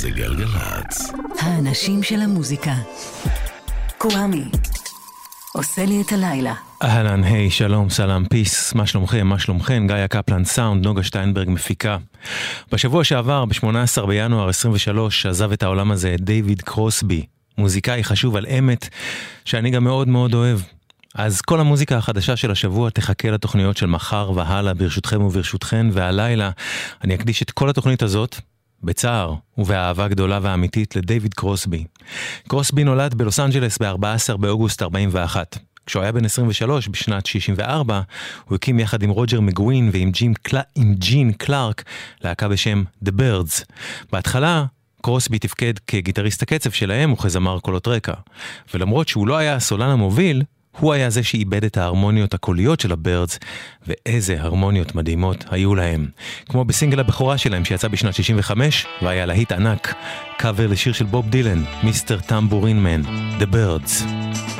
זה גלגלצ. האנשים של המוזיקה. קוואמי. עושה לי את הלילה. אהלן, היי, שלום, סלאם, פיס, מה שלומכם, מה שלומכם? גיא קפלן סאונד, נוגה שטיינברג מפיקה. בשבוע שעבר, ב-18 בינואר 23, עזב את העולם הזה דיוויד קרוסבי, מוזיקאי חשוב על אמת, שאני גם מאוד מאוד אוהב. אז כל המוזיקה החדשה של השבוע תחכה לתוכניות של מחר והלאה, ברשותכם וברשותכן, והלילה אני אקדיש את כל התוכנית הזאת, בצער ובאהבה גדולה ואמיתית, לדיוויד קרוסבי. קרוסבי נולד בלוס אנג'לס ב-14 באוגוסט 41. כשהוא היה בן 23, בשנת 64, הוא הקים יחד עם רוג'ר מגווין ועם ג'ין, קל... עם ג'ין קלארק להקה בשם The Byrds. בהתחלה, קרוסבי תפקד כגיטריסט הקצב שלהם וכזמר קולות רקע. ולמרות שהוא לא היה הסולן המוביל, הוא היה זה שעיבד את ההרמוניות הקוליות של הבירדס, ואיזה הרמוניות מדהימות היו להם. כמו בסינגל הבכורה שלהם שיצא בשנת 65, והיה להיט ענק, קאבר לשיר של בוב דילן, מיסטר טמבורין מן, The Birds.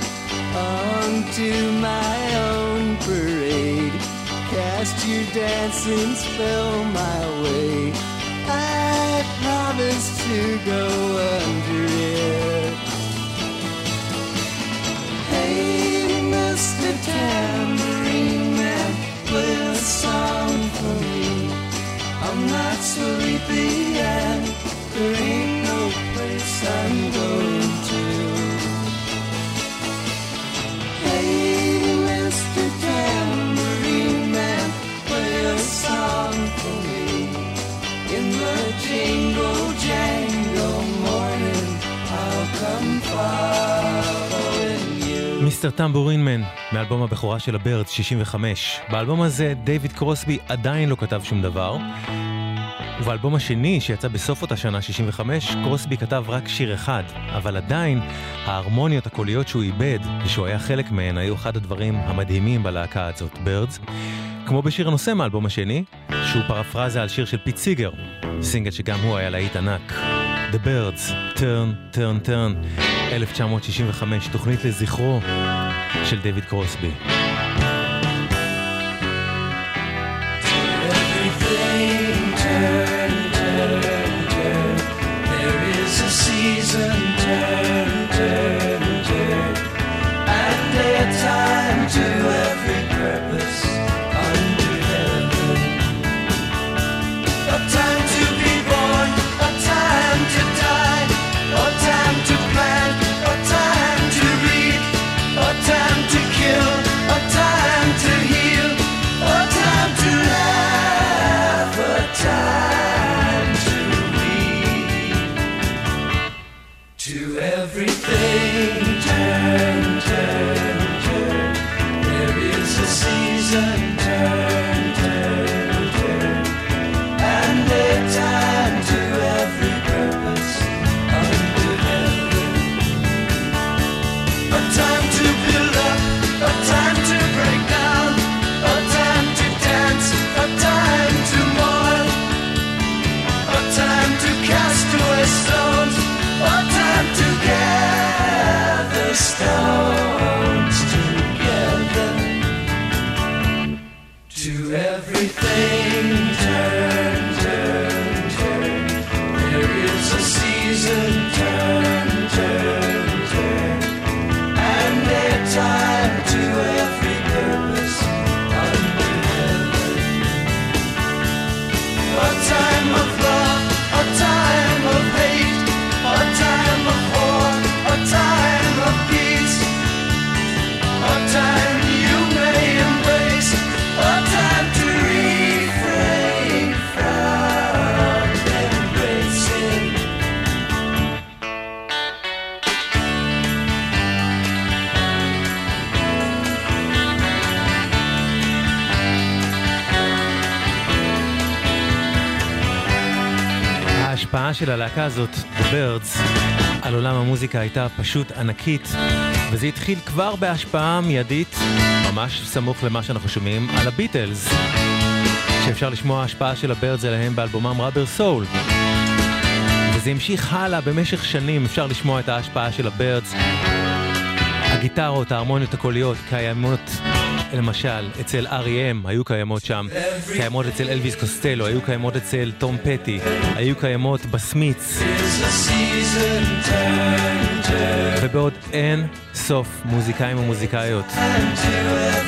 onto my own parade. Cast your dancing spell my way. I promise to go under it. Hey, Mr. Tambourine Man, play a song for me. I'm not sleepy and there מיסטר טמבורין מן, מאלבום הבכורה של הבירדס, 65. באלבום הזה דייוויד קרוסבי עדיין לא כתב שום דבר. ובאלבום השני, שיצא בסוף אותה שנה, 65, קרוסבי כתב רק שיר אחד, אבל עדיין ההרמוניות הקוליות שהוא עיבד, ושהוא היה חלק מהן, היו אחד הדברים המדהימים בלהקה הזאת, בירדס. כמו בשיר הנושא מהאלבום השני, שהוא פרפרזה על שיר של פיט סיגר, סינגל שגם הוא היה להיט ענק. The Byrds, Turn, Turn, Turn, 1965, תוכנית לזכרו של דויד קרוסבי. Everything turn, של הלהקה הזאת, The Birds, על עולם המוזיקה הייתה פשוט ענקית, וזה התחיל כבר בהשפעה מיידית, ממש סמוך למה שאנחנו שומעים, על הביטלס, שאפשר לשמוע ההשפעה של הבירדס עליהם באלבומם ראבר סול. וזה המשיך הלאה במשך שנים, אפשר לשמוע את ההשפעה של הבירדס. הגיטרות, ההרמוניות הקוליות קיימות למשל, אצל R.E.M. היו קיימות שם, קיימות אצל אלוויס קוסטלו, היו קיימות אצל תום פטי, היו קיימות בסמיץ, ובעוד אין סוף מוזיקאים ומוזיקאיות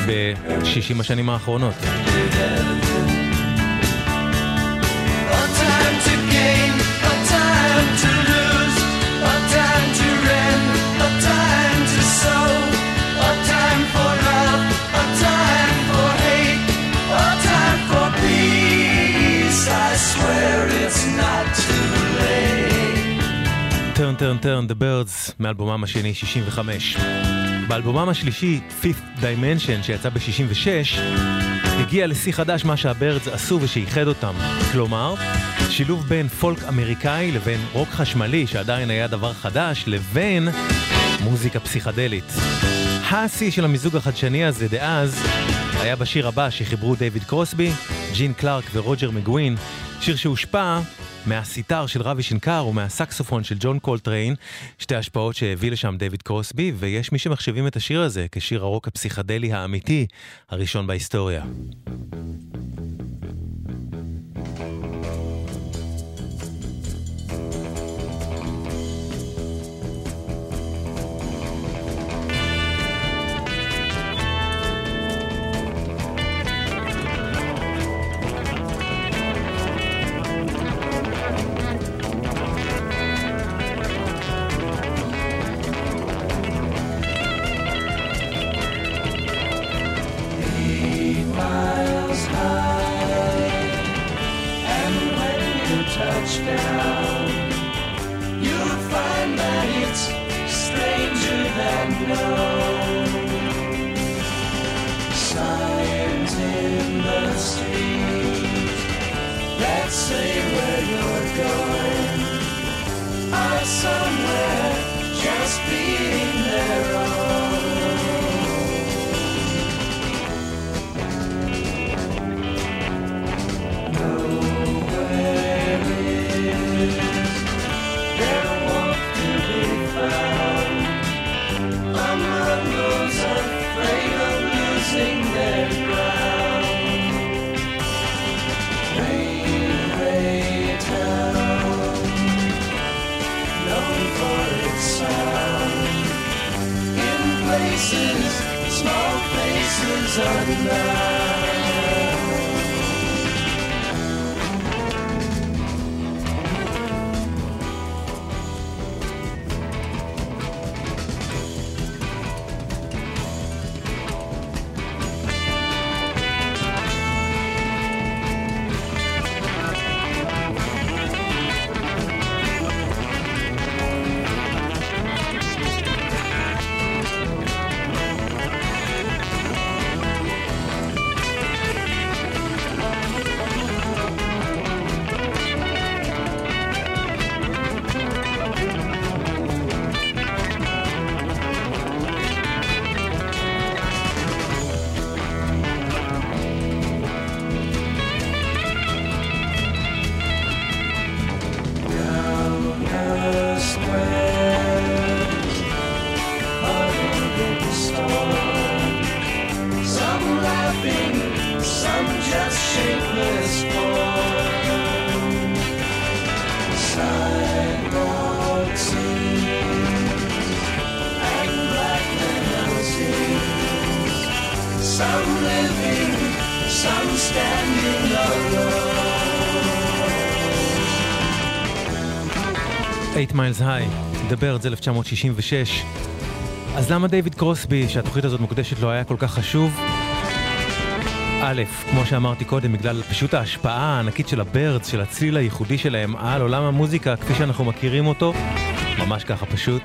ב-60 השנים האחרונות. Turn Turn Turn The Birds מאלבומם השני 65. באלבומם השלישי Fifth Dimension שיצא ב-66 הגיע לשיא חדש מה שהבירדס עשו ושאיחד אותם. כלומר, שילוב בין פולק אמריקאי לבין רוק חשמלי שעדיין היה דבר חדש לבין מוזיקה פסיכדלית. השיא של המיזוג החדשני הזה דאז היה בשיר הבא שחיברו דיוויד קרוסבי, ג'ין קלארק ורוג'ר מגווין, שיר שהושפע מהסיטאר של רבי שנקר ומהסקסופון של ג'ון קולטריין, שתי השפעות שהביא לשם דיוויד קרוסבי, ויש מי שמחשיבים את השיר הזה כשיר הרוק הפסיכדלי האמיתי הראשון בהיסטוריה. מיילס היי, The Birds 1966. אז למה דיוויד קרוסבי, שהתוכנית הזאת מוקדשת לו, היה כל כך חשוב? א', כמו שאמרתי קודם, בגלל פשוט ההשפעה הענקית של הבירדס, של הצליל הייחודי שלהם על עולם המוזיקה כפי שאנחנו מכירים אותו, ממש ככה פשוט.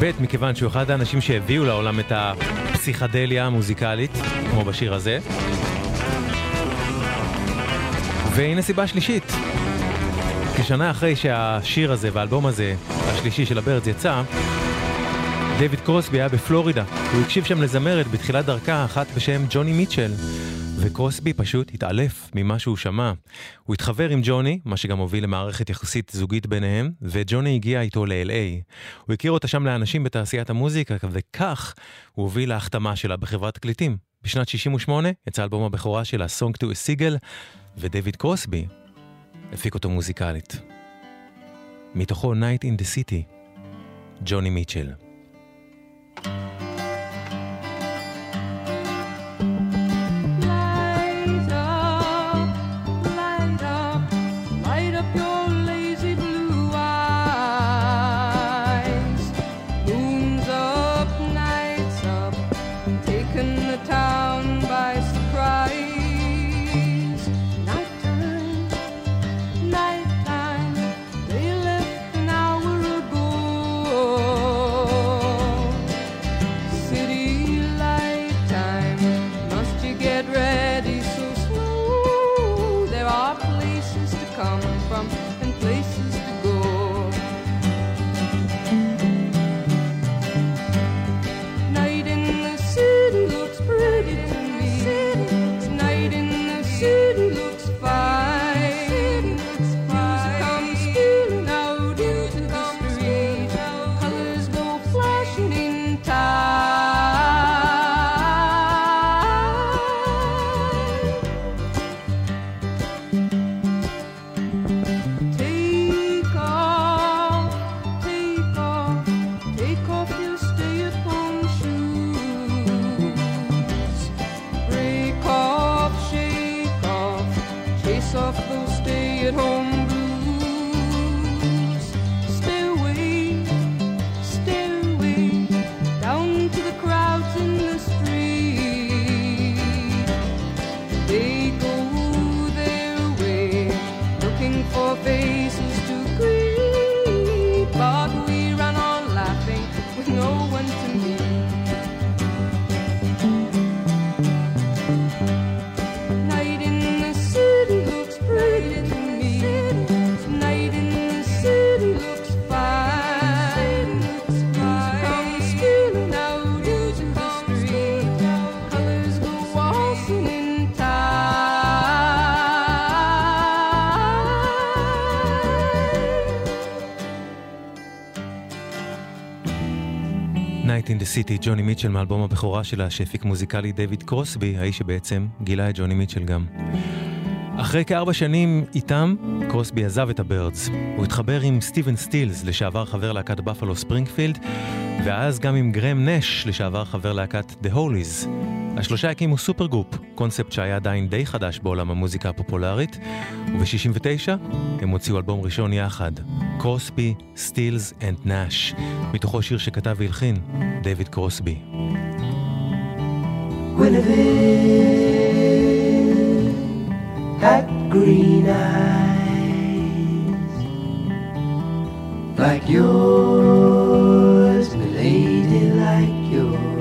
ב', מכיוון שהוא אחד האנשים שהביאו לעולם את הפסיכדליה המוזיקלית, כמו בשיר הזה. והנה סיבה שלישית, כשנה אחרי שהשיר הזה והאלבום הזה, השלישי של הבירדס יצא, דייוויד קרוסבי היה בפלורידה. הוא הקשיב שם לזמרת בתחילת דרכה, אחת בשם ג'וני מיטשל. וקרוסבי פשוט התעלף ממה שהוא שמע. הוא התחבר עם ג'וני, מה שגם הוביל למערכת יחסית זוגית ביניהם, וג'וני הגיע איתו ל-LA. הוא הכיר אותה שם לאנשים בתעשיית המוזיקה, וכך הוא הוביל להחתמה שלה בחברת תקליטים. בשנת 68 יצא אלבום הבכורה שלה, Song to a Seagull, ודייוויד קרוסבי הפיק אותו מוזיקלית. מתוכו Night in the City, ג'וני מיטשל. In the City, ג'וני מיטשל מאלבום הבכורה שלה שהפיק מוזיקלי דיוויד קרוסבי, האיש שבעצם גילה את ג'וני מיטשל גם. אחרי כארבע שנים איתם, קרוסבי עזב את הבירדס. הוא התחבר עם סטיבן סטילס, לשעבר חבר להקת בפלו ספרינגפילד, ואז גם עם גרהם נאש, לשעבר חבר להקת The Hollies. השלושה הקימו supergroup, קונספט שהיה עדיין די חדש בעולם המוזיקה הפופולרית, וב-69 הם הוציאו אלבום ראשון יחד, קרוסבי, סטילס אנד נש, מתוכו שיר שכתב והלחין, דיוויד קרוסבי. Guinevere had green eyes like yours, milady, like yours.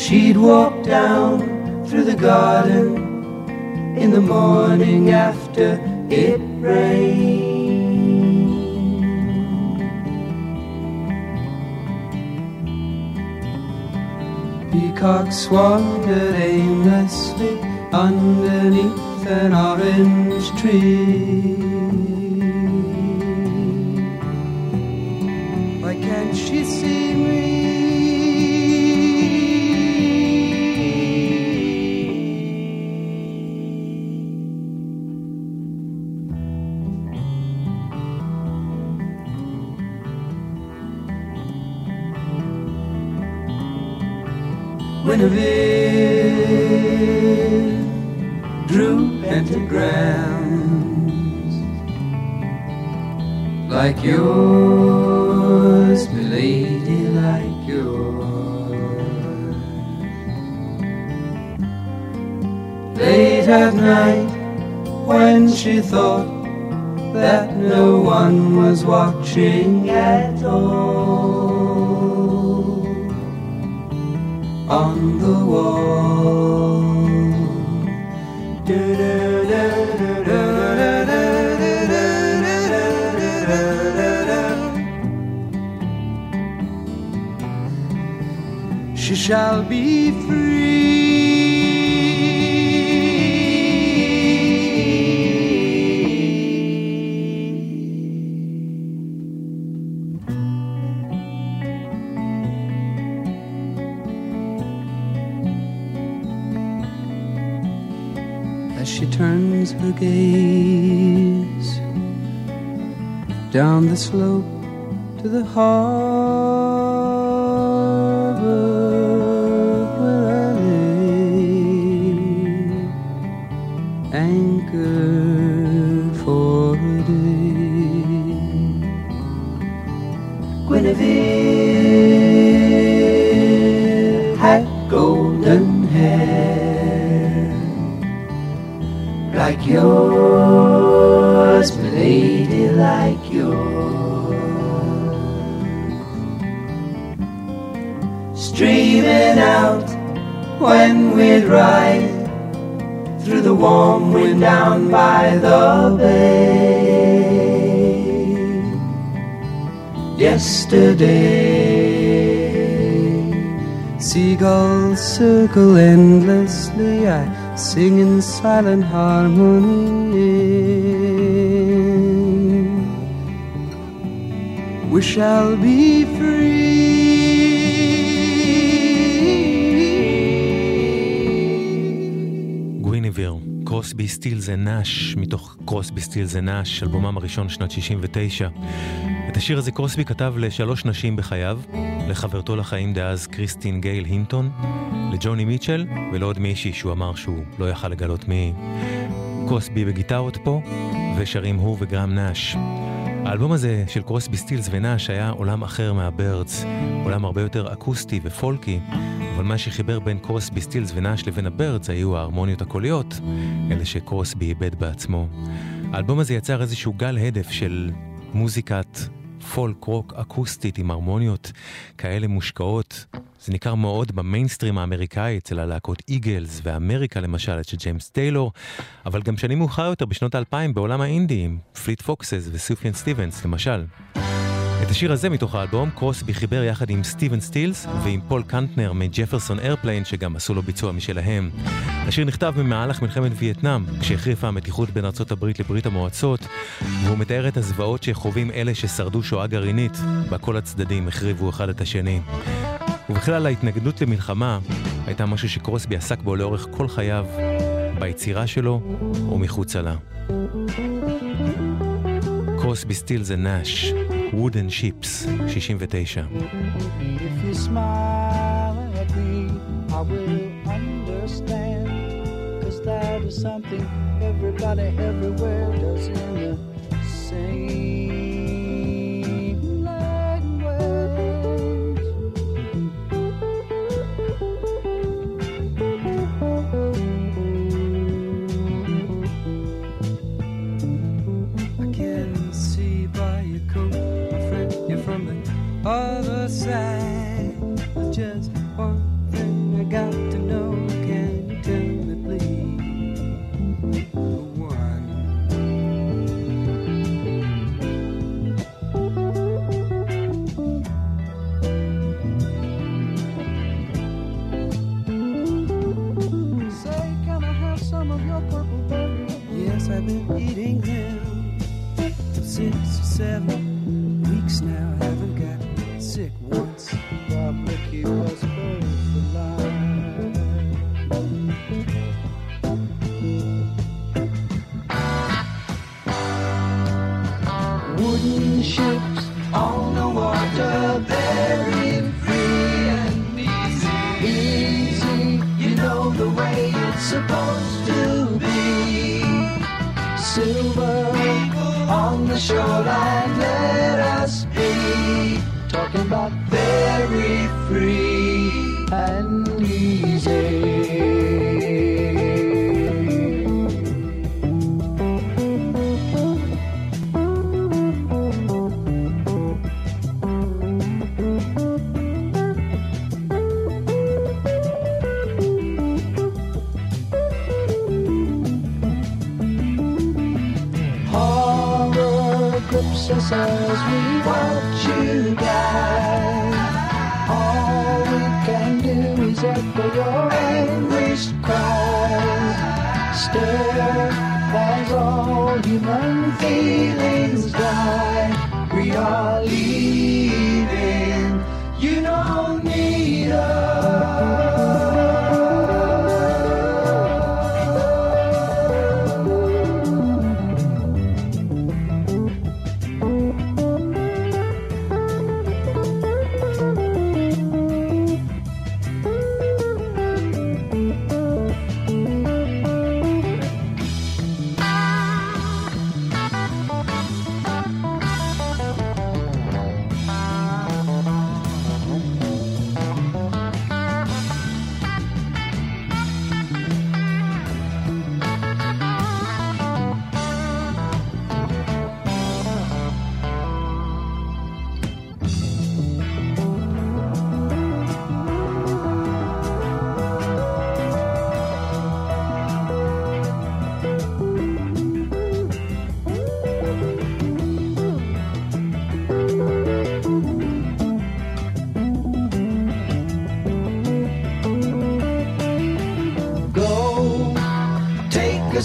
She'd walk down through the garden in the morning after it rained. Peacocks wandered aimlessly underneath an orange tree. Guinevere drew pentagrams like yours, milady, like yours. Late at night, when she thought that no one was watching at all on the wall. She shall be free. Slope to the harbor by the bay. Yesterday, seagulls circle endlessly. I sing in silent harmony. We shall be free. קרוסבי סטיל זה נאש, מתוך קרוסבי סטיל זה נאש, אלבומם הראשון שנת 69. את השיר הזה קרוסבי כתב לשלוש נשים בחייו, לחברתו לחיים דאז קריסטין גייל הינטון, לג'וני מיטשל ולעוד מישהי שהוא אמר שהוא לא יכל לגלות מי. קרוסבי בגיטרות פה, ושרים הוא וגרם נאש. האלבום הזה של קרוסבי סטילס ונאש היה עולם אחר מהבירדס, עולם הרבה יותר אקוסטי ופולקי, אבל מה שחיבר בין קרוסבי סטילס ונאש לבין הבירדס היו ההרמוניות הקוליות, אלה שקרוסבי עיבד בעצמו. האלבום הזה יצר איזשהו גל הדף של מוזיקת פולק רוק אקוסטית עם הרמוניות כאלה מושקעות. זה ניכר מאוד במיינסטרים האמריקאי, אצל הלהקות איגלס ואמריקה למשל, אצל ג'יימס טיילור, אבל גם שנים מאוחר יותר, בשנות האלפיים, בעולם האינדי, עם פליט פוקסס וסופיאן סטיבנס למשל. השיר הזה מתוך האלבום, קרוסבי חיבר יחד עם סטיבן סטילס ועם פול קנטנר מג'פרסון איירפליין, שגם עשו לו ביצוע משלהם. השיר נכתב במהלך מלחמת וייטנאם, כשהחריפה המתיחות בין ארצות הברית לברית המועצות, והוא מתאר את הזוועות שחווים אלה ששרדו שואה גרעינית, בה כל הצדדים החריבו אחד את השני. ובכלל ההתנגדות למלחמה הייתה משהו שקרוסבי עסק בו לאורך כל חייו, ביצירה שלו ומחוצה לה. קרוסבי סטיל זה Wooden Ships, 69. If you smile at me, I will understand. Cause that is something everybody everywhere does in the same. Side.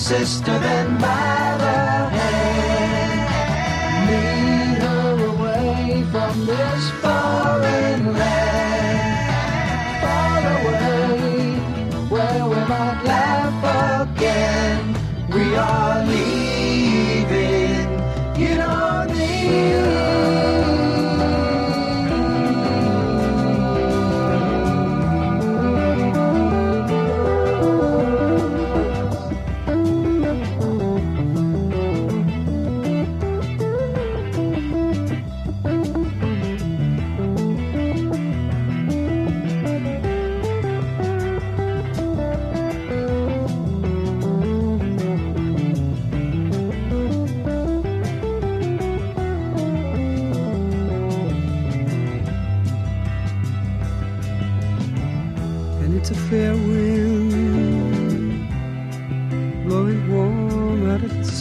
Sister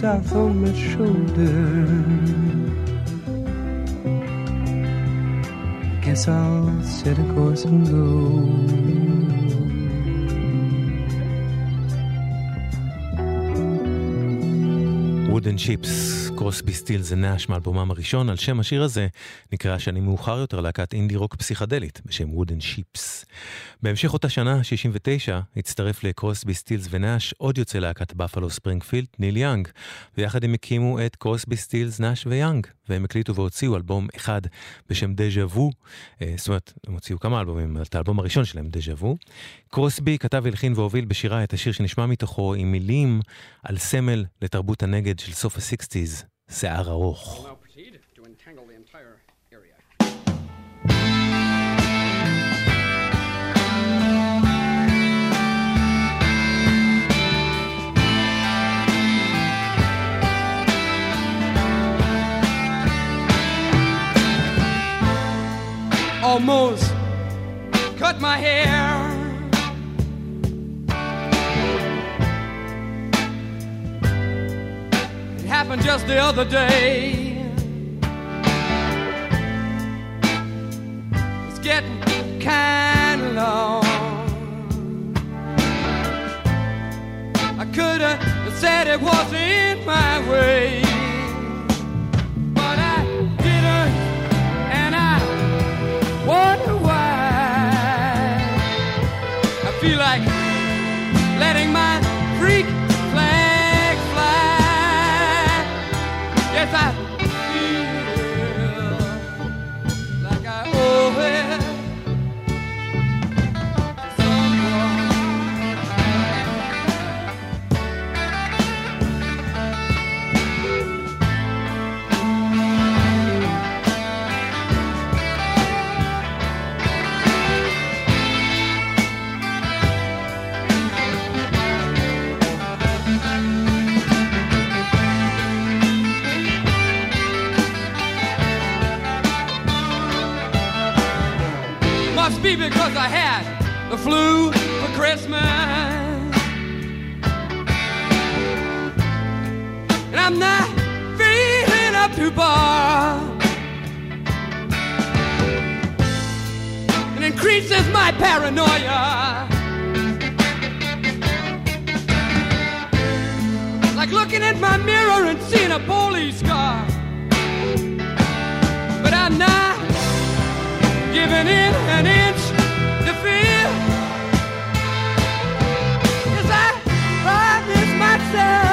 on my shoulder. Guess I'll set a course and go. Wooden Ships קרוסבי סטילס נאש מאלבומם הראשון, על שם השיר הזה נקרא שנים מאוחר יותר להקת אינדי רוק פסיכדלית בשם וודן שיפס. בהמשך אותה שנה, 69, הצטרף לקרוסבי סטילס ונאש עוד יוצא להקת בפלו ספרינגפילד, ניל יאנג, ויחד הם הקימו את קרוסבי סטילס, נאש ויאנג, והם הקליטו והוציאו אלבום אחד בשם דז'ה וו, אה, זאת אומרת, הם הוציאו כמה אלבומים, את האלבום הראשון שלהם, דז'ה וו. קרוסבי כתב, הלחין והוביל בשירה את השיר שנשמע מתוכו עם מילים על סמל לתרבות הנגד של סוף ה-60's, שיער ארוך. Almost cut my hair. It happened just the other day. It's getting kind of long. I could have said it wasn't my way, flu for Christmas. And I'm not feeling up to bar. It increases my paranoia. Like looking at my mirror and seeing a police car. But I'm not giving in an inch said.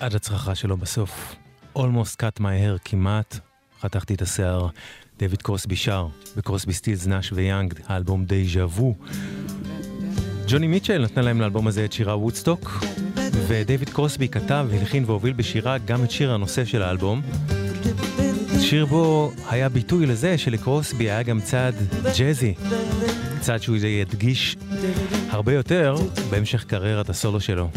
עד הצרחה שלו בסוף. Almost cut my hair, כמעט חתכתי את השיער. דויד קרוסבי שר, וקרוסבי סטילס, נאש ויאנג, האלבום דז'ה וו. ג'וני מיטשל נתנה להם לאלבום הזה את שירה וודסטוק, ודייוויד קרוסבי כתב, הלחין והוביל בשירה גם את שיר הנושא של האלבום. שיר בו היה ביטוי לזה שלקרוסבי היה גם צד ג'אזי, צד שהוא ידגיש הרבה יותר בהמשך קריירת הסולו שלו.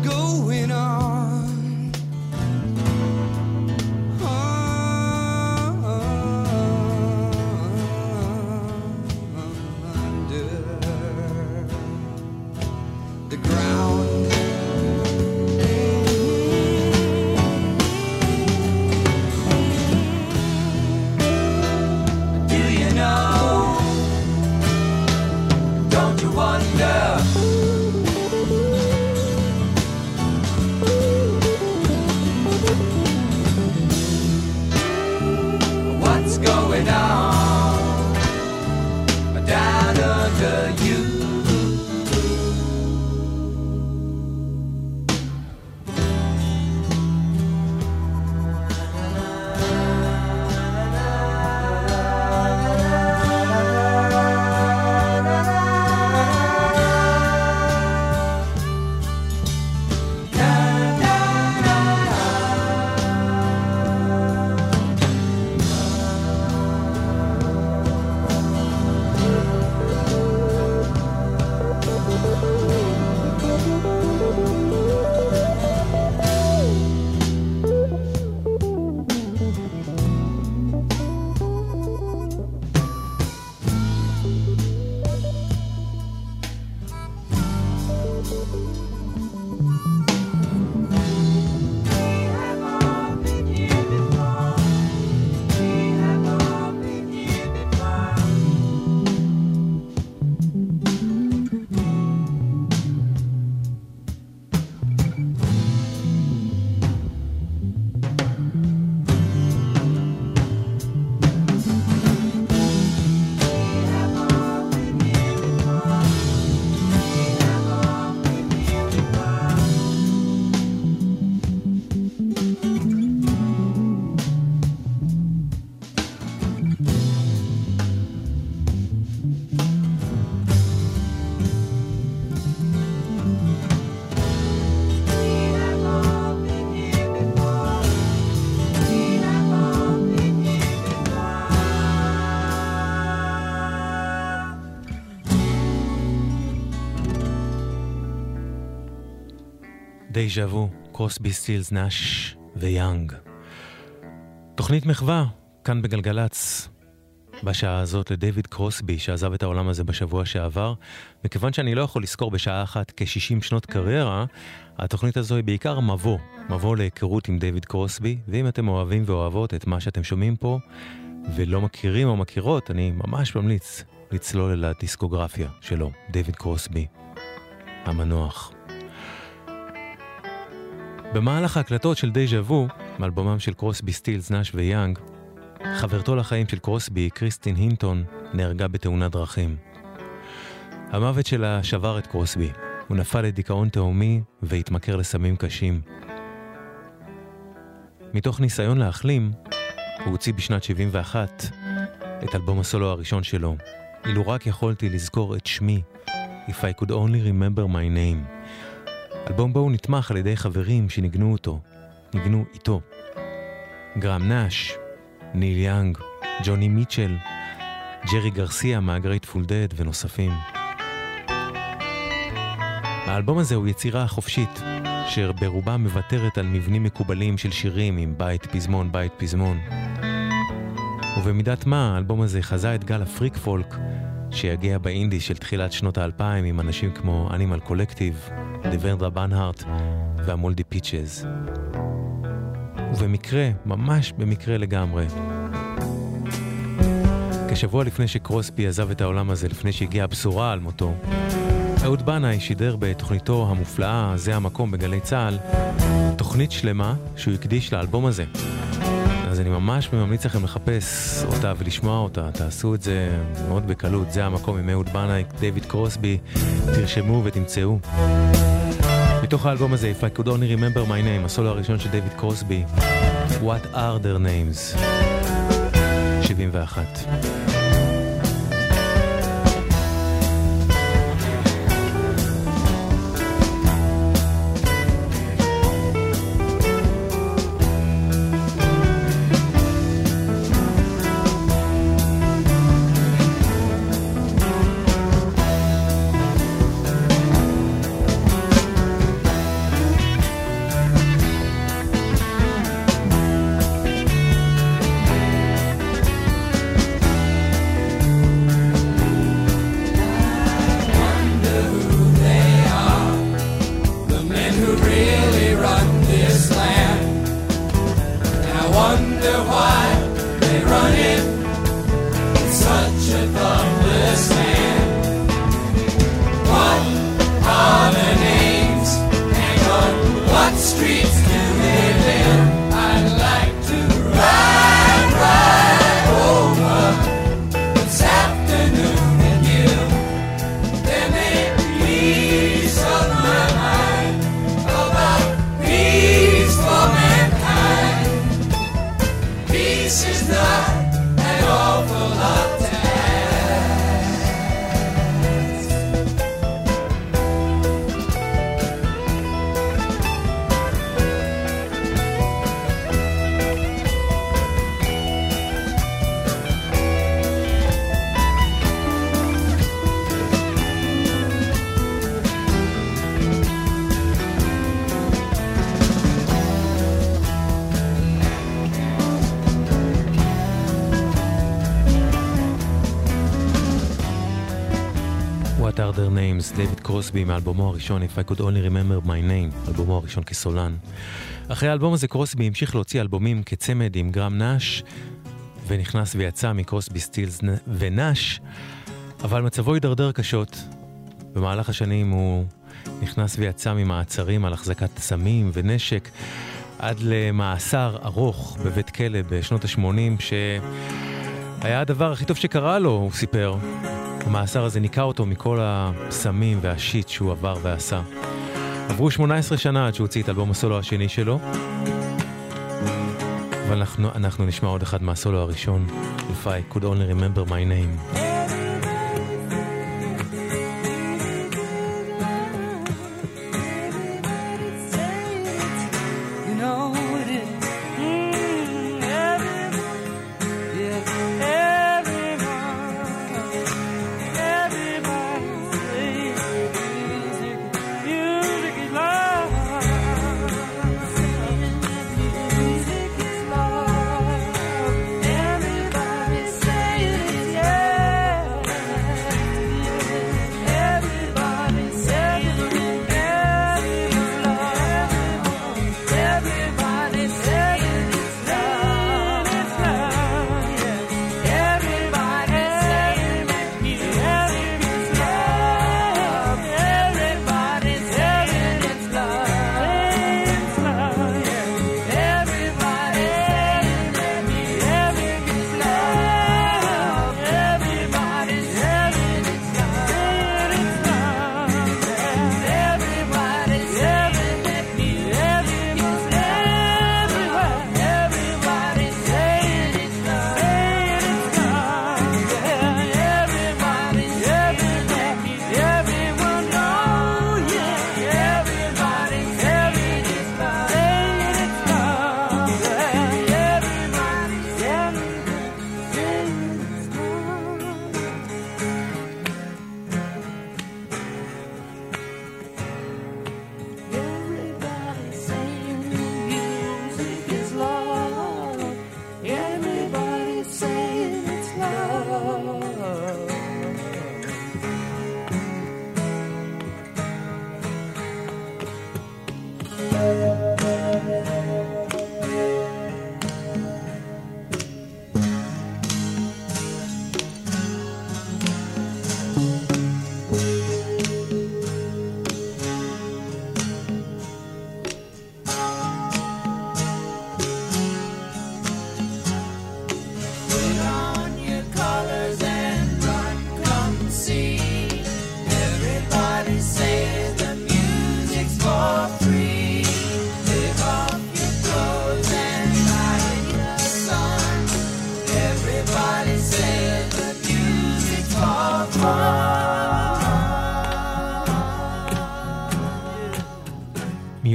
go דז'ה וו, קרוסבי סטילס נאש ויאנג. תוכנית מחווה, כאן בגלגלצ, בשעה הזאת לדייוויד קרוסבי, שעזב את העולם הזה בשבוע שעבר. מכיוון שאני לא יכול לסקור בשעה אחת כ-60 שנות קריירה, התוכנית הזו היא בעיקר מבוא, מבוא להיכרות עם דייוויד קרוסבי, ואם אתם אוהבים ואוהבות את מה שאתם שומעים פה, ולא מכירים או מכירות, אני ממש ממליץ לצלול אל הדיסקוגרפיה שלו, דייוויד קרוסבי, המנוח. במהלך ההקלטות של דייז'ה וו, מאלבומם של קרוסבי סטילס, נאש ויאנג, חברתו לחיים של קרוסבי, קריסטין הינטון, נהרגה בתאונת דרכים. המוות שלה שבר את קרוסבי. הוא נפל לדיכאון תהומי והתמכר לסמים קשים. מתוך ניסיון להחלים, הוא הוציא בשנת 71 את אלבום הסולו הראשון שלו, אילו רק יכולתי לזכור את שמי, If I could only remember my name. אלבום בו הוא נתמך על ידי חברים שניגנו אותו, ניגנו איתו. גרם נאש, ניל יאנג, ג'וני מיטשל, ג'רי גרסיה מהגרייטפול דד ונוספים. האלבום הזה הוא יצירה חופשית, אשר ברובה מוותרת על מבנים מקובלים של שירים עם בית פזמון, בית פזמון. ובמידת מה, האלבום הזה חזה את גל הפריק פולק, שיגיע באינדי של תחילת שנות האלפיים עם אנשים כמו אנימל קולקטיב, דוורדרה בנהארט והמולדי פיצ'ז. ובמקרה, ממש במקרה לגמרי, כשבוע לפני שקרוסבי עזב את העולם הזה, לפני שהגיעה הבשורה על מותו, אהוד בנאי שידר בתוכניתו המופלאה, זה המקום בגלי צה"ל, תוכנית שלמה שהוא הקדיש לאלבום הזה. אני ממש ממליץ לכם לחפש אותה ולשמוע אותה, תעשו את זה מאוד בקלות, זה המקום עם אהוד בנאי, דיוויד קרוסבי, תרשמו ותמצאו. מתוך האלבום הזה, If I could only remember my name, הסולו הראשון של דיוויד קרוסבי, What are their names? 71. Wonder why they run with such a thumbless hand. What their names? And on what streets קרוסבי מאלבומו הראשון If I could only remember my name, אלבומו הראשון כסולן. אחרי האלבום הזה קרוסבי המשיך להוציא אלבומים כצמד עם גרם נאש, ונכנס ויצא מקרוסבי סטילס ונאש, אבל מצבו הידרדר קשות. במהלך השנים הוא נכנס ויצא ממעצרים על החזקת סמים ונשק, עד למאסר ארוך בבית כלא בשנות ה-80, שהיה הדבר הכי טוב שקרה לו, הוא סיפר. המאסר הזה ניקה אותו מכל הסמים והשיט שהוא עבר ועשה. עברו 18 שנה עד שהוא הוציא את אלבום הסולו השני שלו, אבל אנחנו, אנחנו נשמע עוד אחד מהסולו הראשון, If I could only remember my name.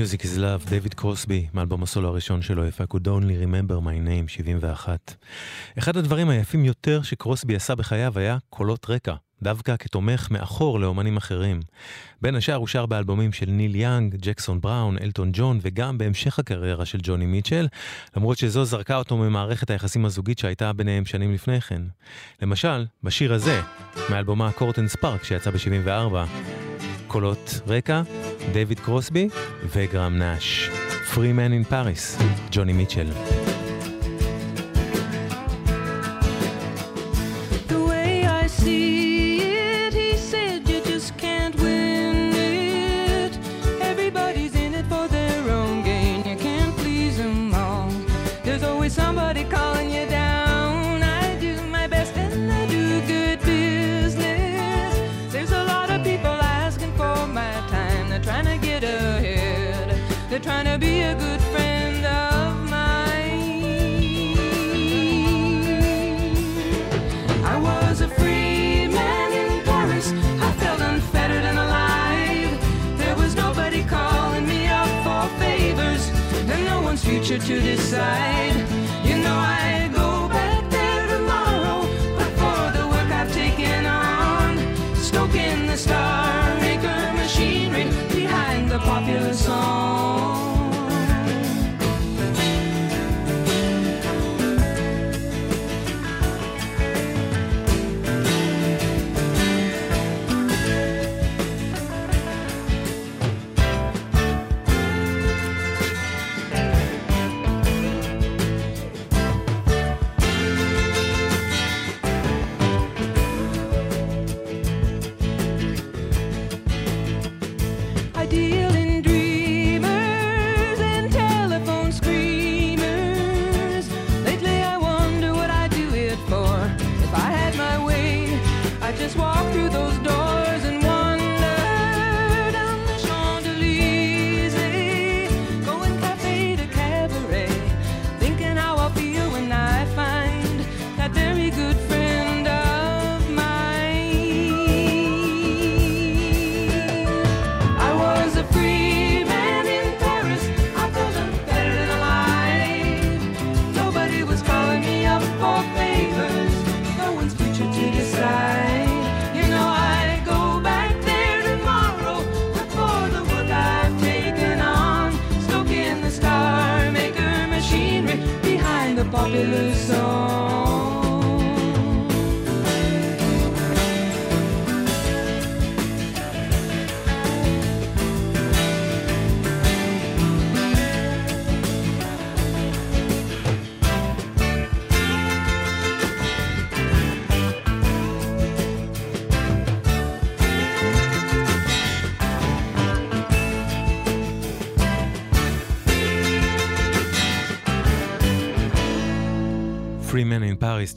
Music is Love, דייוויד קרוסבי, מאלבום הסולו הראשון שלו, If I could only remember my name, 71. אחד הדברים היפים יותר שקרוסבי עשה בחייו היה קולות רקע, דווקא כתומך מאחור לאומנים אחרים. בין השאר הוא שר באלבומים של ניל יאנג, ג'קסון בראון, אלטון ג'ון, וגם בהמשך הקריירה של ג'וני מיטשל, למרות שזו זרקה אותו ממערכת היחסים הזוגית שהייתה ביניהם שנים לפני כן. למשל, בשיר הזה, מאלבומה קורטן ספארק שיצא ב-74, קולות רקע, דייוויד קרוסבי וגרם נאש. Free Man in Paris, ג'וני מיטשל. The way I see They're trying to be a good friend of mine. I was a free man in Paris. I felt unfettered and alive. There was nobody calling me up for favors, and no one's future to decide. You know I go back there tomorrow, but for the work I've taken on, stoking the star maker machinery behind the popular song.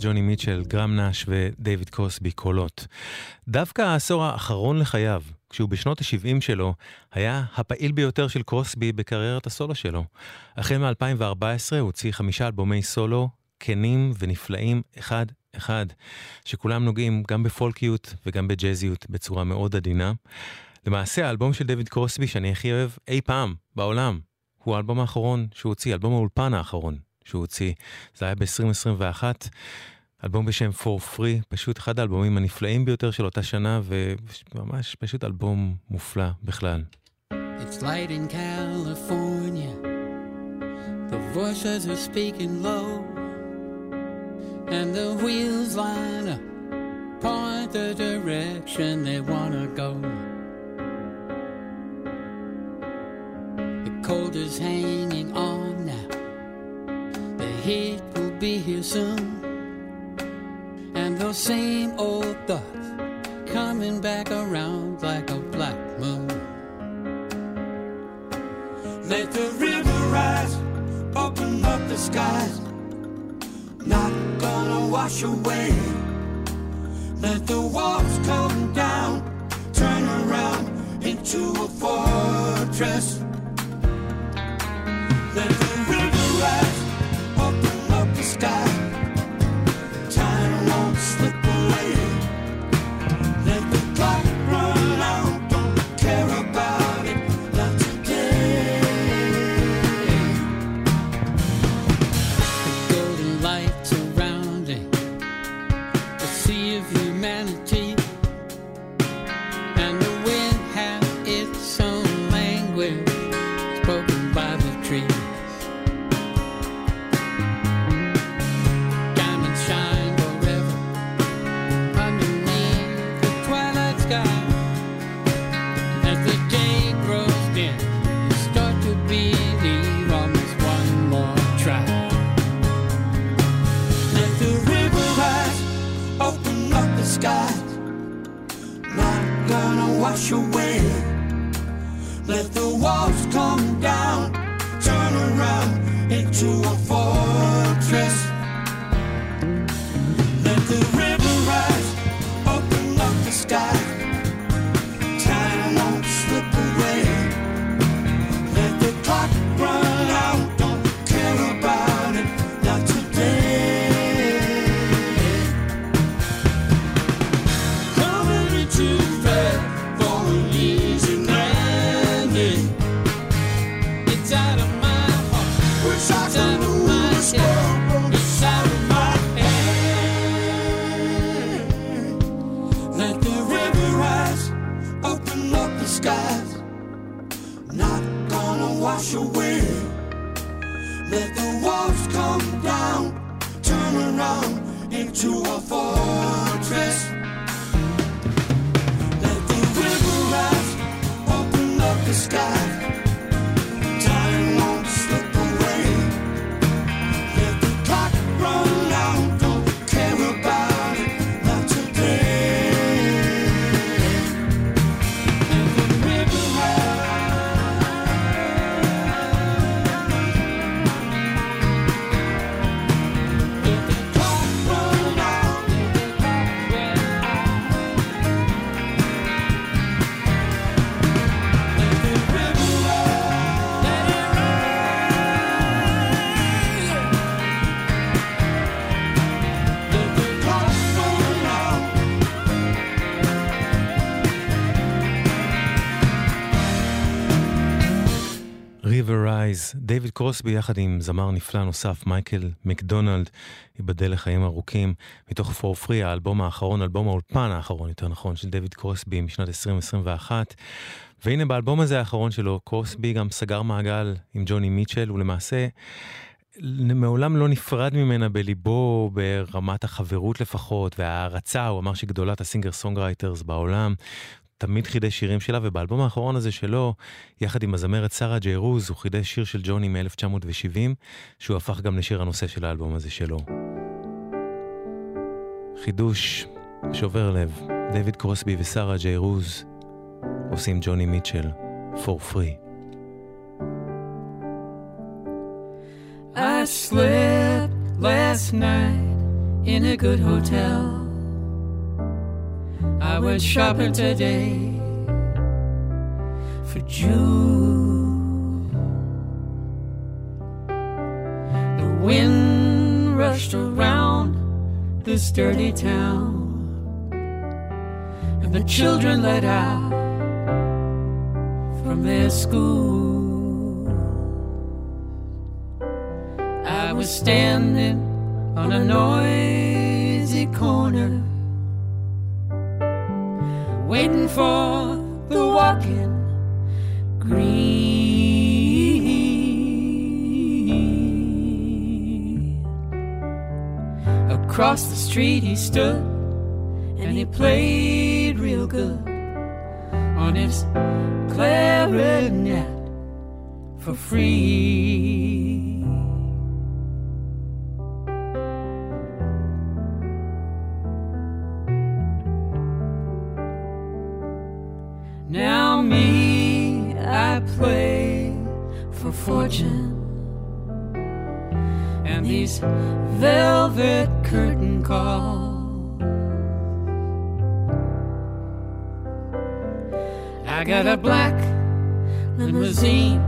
ג'וני מיטשל, גרם נאש ודייוויד קרוסבי קולות. דווקא העשור האחרון לחייו, כשהוא בשנות ה-70 שלו, היה הפעיל ביותר של קרוסבי בקריירת הסולו שלו. החל מ-2014 הוא הוציא חמישה אלבומי סולו, כנים ונפלאים אחד-אחד, שכולם נוגעים גם בפולקיות וגם בג'אזיות בצורה מאוד עדינה. למעשה האלבום של דייוויד קרוסבי שאני הכי אוהב אי פעם בעולם, הוא האלבום האחרון שהוא הוציא, אלבום האולפן האחרון שהוא הוציא. זה היה ב-2021, אלבום בשם For Free, פשוט אחד האלבומים הנפלאים ביותר של אותה שנה, וממש פשוט אלבום מופלא בכלל. It's light in California. The voices are speaking low. And the wheels line up, point the direction they wanna go. The cold is hanging on now. Heat will be here soon. And those same old thoughts coming back around like a black moon. Let the river rise, open up the skies. Not gonna wash away. Let the walls come down, turn around into a fortress. show. דיוויד קרוסבי יחד עם זמר נפלא נוסף, מייקל מקדונלד, ייבדל לחיים ארוכים, מתוך For Free, האלבום האחרון, אלבום האולפן האחרון, יותר נכון, של דיוויד קרוסבי משנת 2021. והנה באלבום הזה האחרון שלו, קרוסבי גם סגר מעגל עם ג'וני מיטשל, ולמעשה מעולם לא נפרד ממנה בליבו, ברמת החברות לפחות, וההערצה, הוא אמר שהיא גדולת ה singer songwriters בעולם. תמיד חידש שירים שלה, ובאלבום האחרון הזה שלו, יחד עם הזמרת שרה ג'יי רוז, הוא חידש שיר של ג'וני מ-1970, שהוא הפך גם לשיר הנושא של האלבום הזה שלו. חידוש שובר לב, דויד קרוסבי ושרה ג'יי רוז עושים ג'וני מיטשל, for free. I slept last night in a good hotel. I went shopping today for June. The wind rushed around this dirty town, and the children let out from their school. I was standing on a noisy corner, waiting for the walking green. Across the street he stood, and he played real good on his clarinet for free. Velvet curtain call. I got a black limousine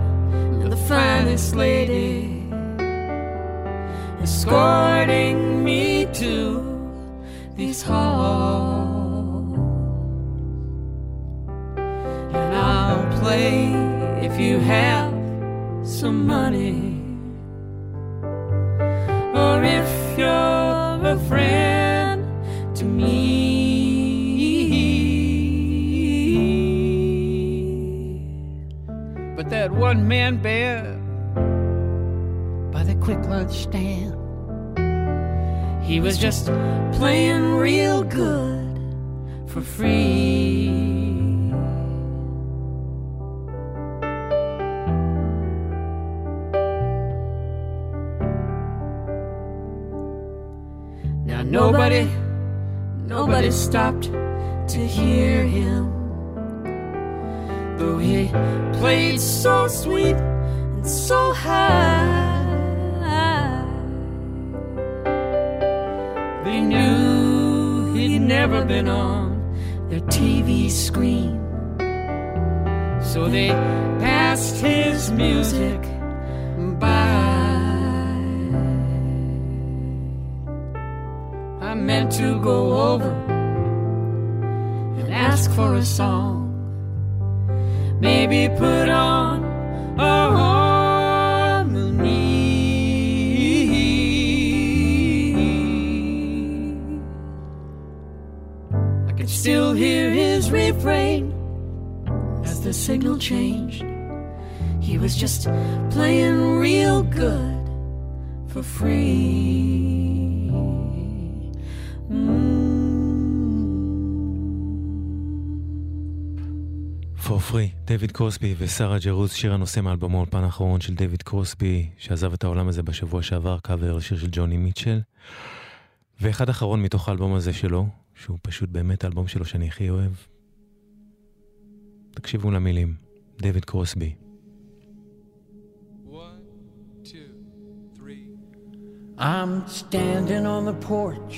and the finest lady escorting me to these halls. And I'll play if you have some money. One man band by the quick lunch stand, he was just playing real good for free. Now nobody, nobody stopped to hear him Though he played so sweet and so high, they knew he'd never been on their TV screen. So they passed his music by. I meant to go over and ask for a song. Maybe put on a harmony. I could still hear his refrain as the signal changed. He was just playing real good for free. Mm. Free, דויד קרוסבי ושרה ג'רוז, שיר הנושא מאלבומו האולפן האחרון של דויד קרוסבי, שעזב את העולם הזה בשבוע שעבר, קאבר לשיר של ג'וני מיטשל. ואחד אחרון מתוך האלבום הזה שלו, שהוא פשוט באמת האלבום שלו שאני הכי אוהב. תקשיבו למילים, דויד קרוסבי. One, two. I'm standing on the porch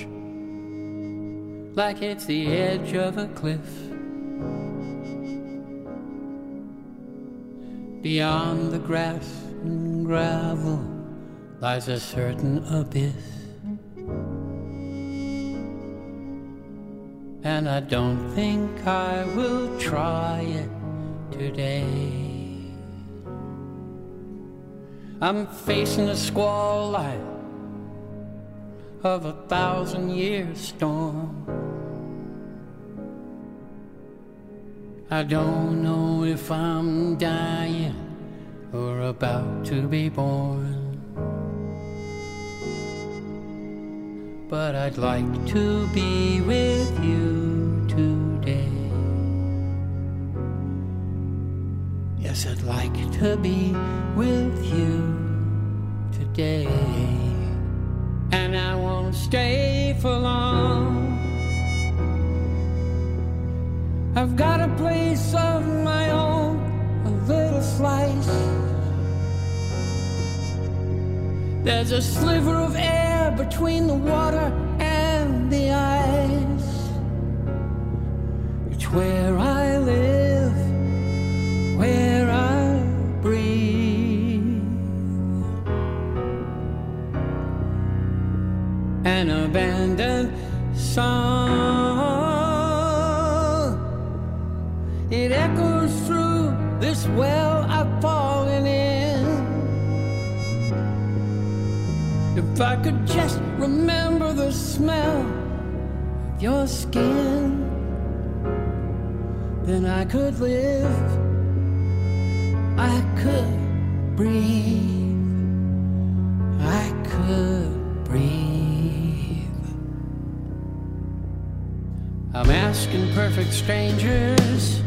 like it's the edge of a cliff. Beyond the grass and gravel lies a certain abyss. And I don't think I will try it today. I'm facing a squall like of a thousand year storm. I don't know if I'm dying or about to be born. But I'd like to be with you today. Yes, I'd like to be with you today. And I won't stay for long. I've got a place There's a sliver of air between the water and the ice. It's where I If I could just remember the smell of your skin, then I could live. I could breathe. I could breathe. I'm asking perfect strangers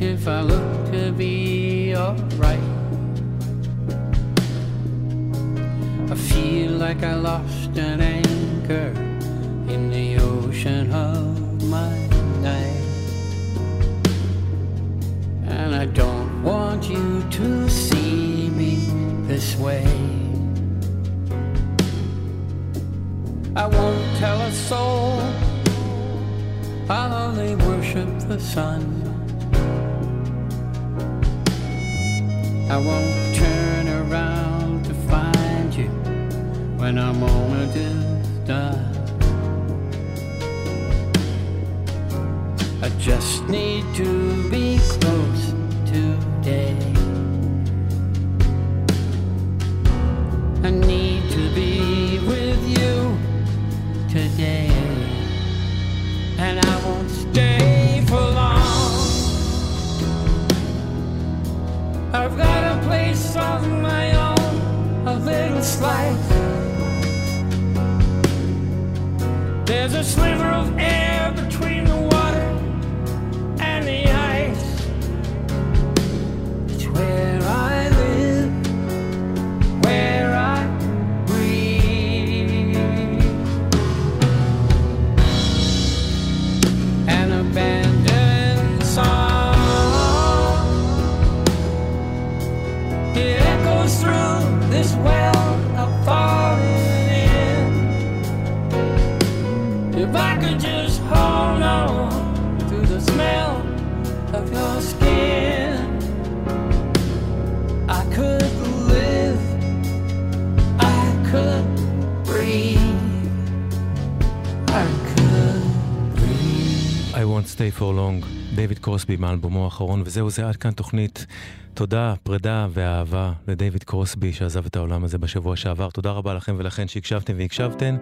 if I look to be alright. Like I lost an anchor in the ocean of my night. And I don't want you to see me this way. I won't tell a soul, I'll only worship the sun. I won't when our moment is done. I just need to be close today. I need to be with you today. And I won't stay for long. I've got a place of my own, a little slice. There's a sliver of air stay for long, דיוויד קרוסבי מאלבומו האחרון, וזהו זה עד כאן תוכנית תודה, פרידה ואהבה לדיוויד קרוסבי שעזב את העולם הזה בשבוע שעבר. תודה רבה לכם ולכן שהקשבתם והקשבתן.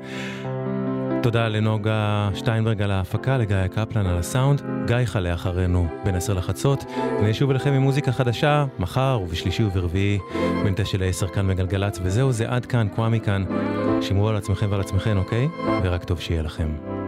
תודה לנוגה שטיינברג על ההפקה, לגיא קפלן על הסאונד, גיא חלה אחרינו בין עשר לחצות. אני אשוב אליכם עם מוזיקה חדשה, מחר ובשלישי וברביעי, בין תשע לעשר כאן בגלגלצ, וזהו זה עד כאן, קוואמי כאן. שמרו על עצמכם ועל עצמכם, אוקיי? ורק טוב שיהיה לכם.